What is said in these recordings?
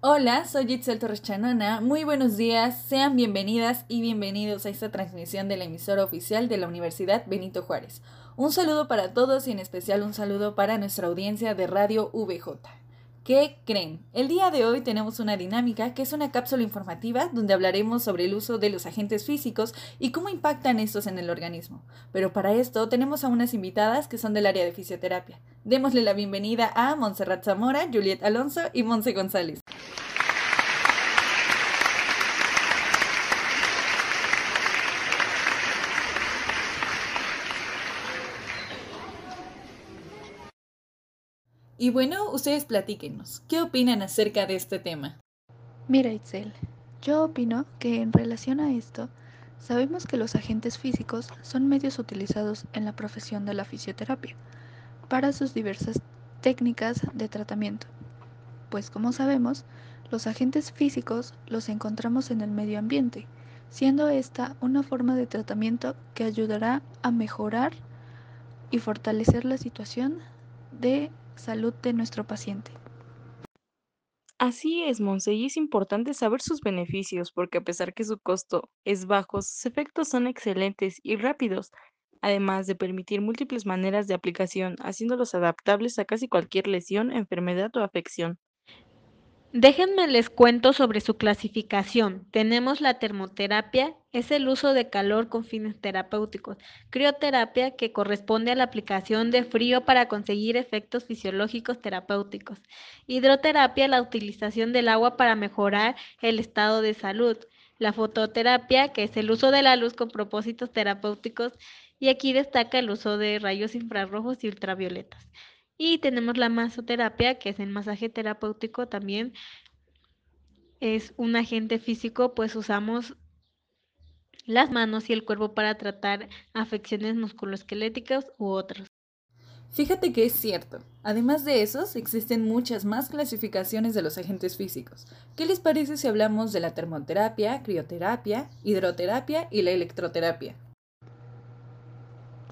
Hola, soy Itzel Torres Chanona. Muy buenos días, sean bienvenidas y bienvenidos a esta transmisión de la emisora oficial de la Universidad Benito Juárez. Un saludo para todos y en especial un saludo para nuestra audiencia de Radio VJ. ¿Qué creen? El día de hoy tenemos una dinámica que es una cápsula informativa donde hablaremos sobre el uso de los agentes físicos y cómo impactan estos en el organismo. Pero para esto tenemos a unas invitadas que son del área de fisioterapia. Démosle la bienvenida a Montserrat Zamora, Juliet Alonso y Monse González. Y bueno, ustedes platíquenos, ¿qué opinan acerca de este tema? Mira, Itzel, yo opino que en relación a esto, sabemos que los agentes físicos son medios utilizados en la profesión de la fisioterapia para sus diversas técnicas de tratamiento. Pues como sabemos, los agentes físicos los encontramos en el medio ambiente, siendo esta una forma de tratamiento que ayudará a mejorar y fortalecer la situación de salud de nuestro paciente. Así es, Monse, y es importante saber sus beneficios, porque a pesar que su costo es bajo, sus efectos son excelentes y rápidos, además de permitir múltiples maneras de aplicación, haciéndolos adaptables a casi cualquier lesión, enfermedad o afección. Déjenme les cuento sobre su clasificación. Tenemos la termoterapia, es el uso de calor con fines terapéuticos. Crioterapia, que corresponde a la aplicación de frío para conseguir efectos fisiológicos terapéuticos. Hidroterapia, la utilización del agua para mejorar el estado de salud. La fototerapia, que es el uso de la luz con propósitos terapéuticos. Y aquí destaca el uso de rayos infrarrojos y ultravioletas. Y tenemos la masoterapia, que es el masaje terapéutico también. Es un agente físico, pues usamos las manos y el cuerpo para tratar afecciones musculoesqueléticas u otros. Fíjate que es cierto. Además de esos, existen muchas más clasificaciones de los agentes físicos. ¿Qué les parece si hablamos de la termoterapia, crioterapia, hidroterapia y la electroterapia?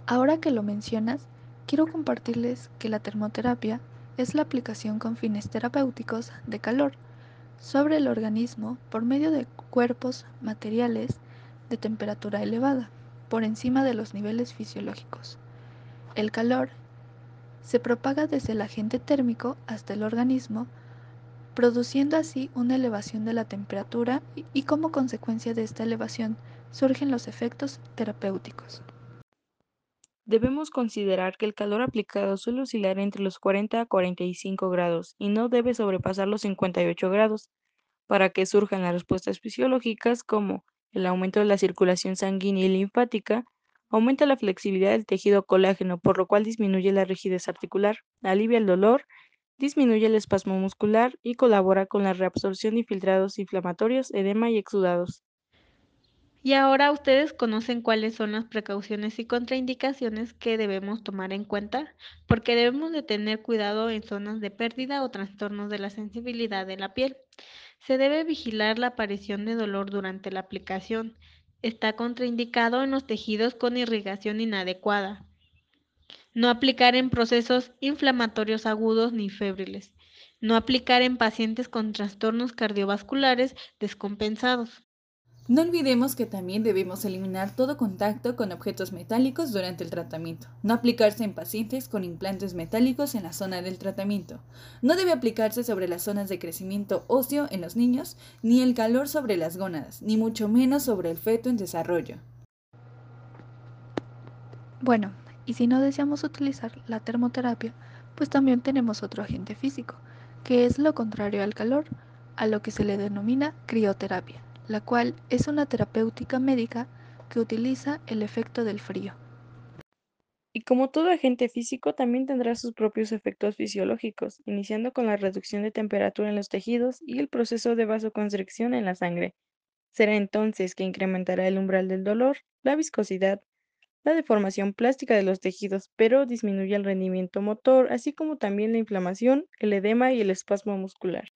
Ahora que lo mencionas, quiero compartirles que la termoterapia es la aplicación con fines terapéuticos de calor sobre el organismo por medio de cuerpos materiales de temperatura elevada, por encima de los niveles fisiológicos. El calor se propaga desde el agente térmico hasta el organismo, produciendo así una elevación de la temperatura y, como consecuencia de esta elevación surgen los efectos terapéuticos. Debemos considerar que el calor aplicado suele oscilar entre los 40 a 45 grados y no debe sobrepasar los 58 grados para que surjan las respuestas fisiológicas como el aumento de la circulación sanguínea y linfática, aumenta la flexibilidad del tejido colágeno, por lo cual disminuye la rigidez articular, alivia el dolor, disminuye el espasmo muscular y colabora con la reabsorción de infiltrados inflamatorios, edema y exudados. Y ahora ustedes conocen cuáles son las precauciones y contraindicaciones que debemos tomar en cuenta, porque debemos de tener cuidado en zonas de pérdida o trastornos de la sensibilidad de la piel. Se debe vigilar la aparición de dolor durante la aplicación. Está contraindicado en los tejidos con irrigación inadecuada. No aplicar en procesos inflamatorios agudos ni febriles. No aplicar en pacientes con trastornos cardiovasculares descompensados. No olvidemos que también debemos eliminar todo contacto con objetos metálicos durante el tratamiento. No aplicarse en pacientes con implantes metálicos en la zona del tratamiento. No debe aplicarse sobre las zonas de crecimiento óseo en los niños, ni el calor sobre las gónadas, ni mucho menos sobre el feto en desarrollo. Bueno, y si no deseamos utilizar la termoterapia, pues también tenemos otro agente físico, que es lo contrario al calor, a lo que se le denomina crioterapia la cual es una terapéutica médica que utiliza el efecto del frío. Y como todo agente físico, también tendrá sus propios efectos fisiológicos, iniciando con la reducción de temperatura en los tejidos y el proceso de vasoconstricción en la sangre. Será entonces que incrementará el umbral del dolor, la viscosidad, la deformación plástica de los tejidos, pero disminuye el rendimiento motor, así como también la inflamación, el edema y el espasmo muscular.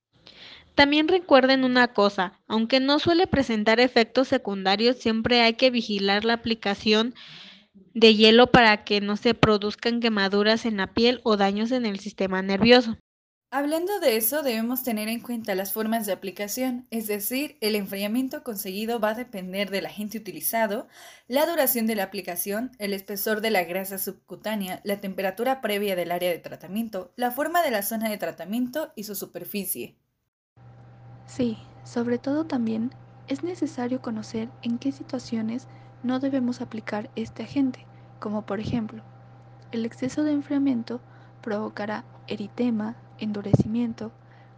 También recuerden una cosa, aunque no suele presentar efectos secundarios, siempre hay que vigilar la aplicación de hielo para que no se produzcan quemaduras en la piel o daños en el sistema nervioso. Hablando de eso, debemos tener en cuenta las formas de aplicación, es decir, el enfriamiento conseguido va a depender del agente utilizado, la duración de la aplicación, el espesor de la grasa subcutánea, la temperatura previa del área de tratamiento, la forma de la zona de tratamiento y su superficie. Sí, sobre todo también es necesario conocer en qué situaciones no debemos aplicar este agente, como por ejemplo, el exceso de enfriamiento provocará eritema, endurecimiento,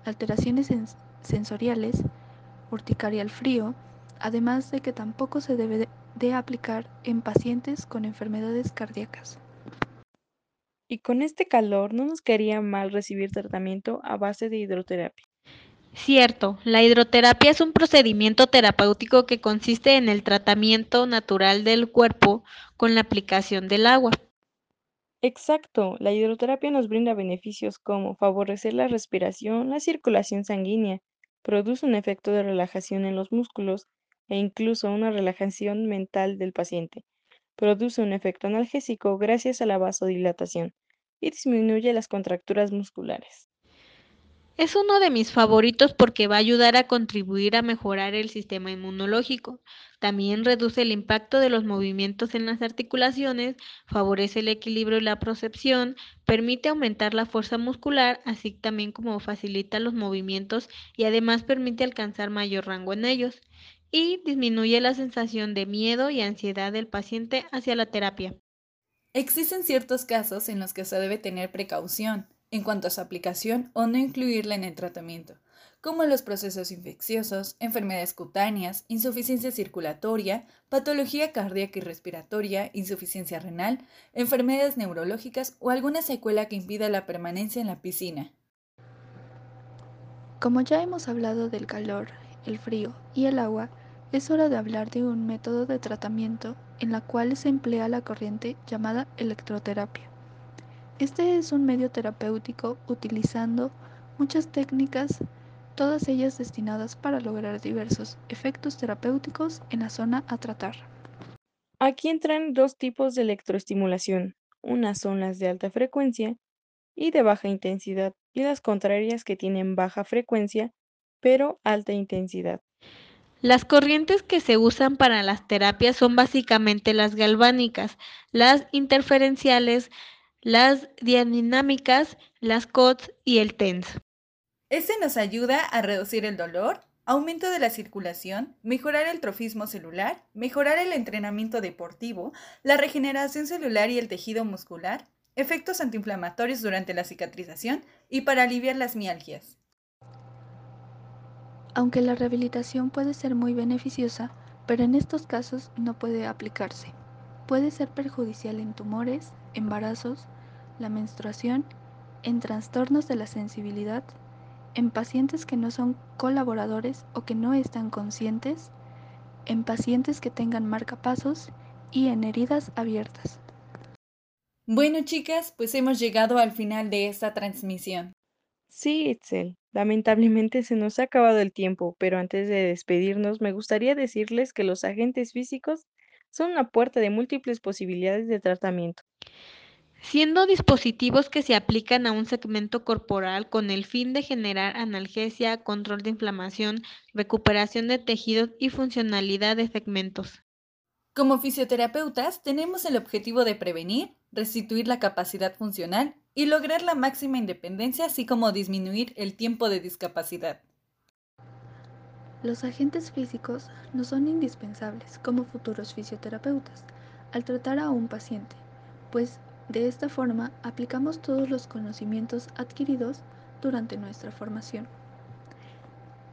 alteraciones sensoriales, urticaria al frío, además de que tampoco se debe de aplicar en pacientes con enfermedades cardíacas. Y con este calor no nos quería mal recibir tratamiento a base de hidroterapia. Cierto, la hidroterapia es un procedimiento terapéutico que consiste en el tratamiento natural del cuerpo con la aplicación del agua. Exacto, la hidroterapia nos brinda beneficios como favorecer la respiración, la circulación sanguínea, produce un efecto de relajación en los músculos e incluso una relajación mental del paciente. Produce un efecto analgésico gracias a la vasodilatación y disminuye las contracturas musculares. Es uno de mis favoritos porque va a ayudar a contribuir a mejorar el sistema inmunológico. También reduce el impacto de los movimientos en las articulaciones, favorece el equilibrio y la percepción, permite aumentar la fuerza muscular, así también como facilita los movimientos y además permite alcanzar mayor rango en ellos. Y disminuye la sensación de miedo y ansiedad del paciente hacia la terapia. Existen ciertos casos en los que se debe tener precaución en cuanto a su aplicación o no incluirla en el tratamiento, como los procesos infecciosos, enfermedades cutáneas, insuficiencia circulatoria, patología cardíaca y respiratoria, insuficiencia renal, enfermedades neurológicas o alguna secuela que impida la permanencia en la piscina. Como ya hemos hablado del calor, el frío y el agua, es hora de hablar de un método de tratamiento en la cual se emplea la corriente llamada electroterapia. Este es un medio terapéutico utilizando muchas técnicas, todas ellas destinadas para lograr diversos efectos terapéuticos en la zona a tratar. Aquí entran dos tipos de electroestimulación. Unas son las de alta frecuencia y de baja intensidad, y las contrarias que tienen baja frecuencia pero alta intensidad. Las corrientes que se usan para las terapias son básicamente las galvánicas, las interferenciales, las diadinámicas, las COTS y el TENS. Este nos ayuda a reducir el dolor, aumento de la circulación, mejorar el trofismo celular, mejorar el entrenamiento deportivo, la regeneración celular y el tejido muscular, efectos antiinflamatorios durante la cicatrización y para aliviar las mialgias. Aunque la rehabilitación puede ser muy beneficiosa, pero en estos casos no puede aplicarse. Puede ser perjudicial en tumores, embarazos, la menstruación, en trastornos de la sensibilidad, en pacientes que no son colaboradores o que no están conscientes, en pacientes que tengan marcapasos y en heridas abiertas. Bueno, chicas, pues hemos llegado al final de esta transmisión. Sí, Itzel, lamentablemente se nos ha acabado el tiempo, pero antes de despedirnos me gustaría decirles que los agentes físicos son una puerta de múltiples posibilidades de tratamiento siendo dispositivos que se aplican a un segmento corporal con el fin de generar analgesia, control de inflamación, recuperación de tejidos y funcionalidad de segmentos. Como fisioterapeutas tenemos el objetivo de prevenir, restituir la capacidad funcional y lograr la máxima independencia, así como disminuir el tiempo de discapacidad. Los agentes físicos no son indispensables como futuros fisioterapeutas al tratar a un paciente, pues de esta forma, aplicamos todos los conocimientos adquiridos durante nuestra formación.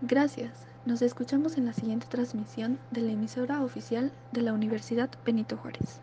Gracias. Nos escuchamos en la siguiente transmisión de la emisora oficial de la Universidad Benito Juárez.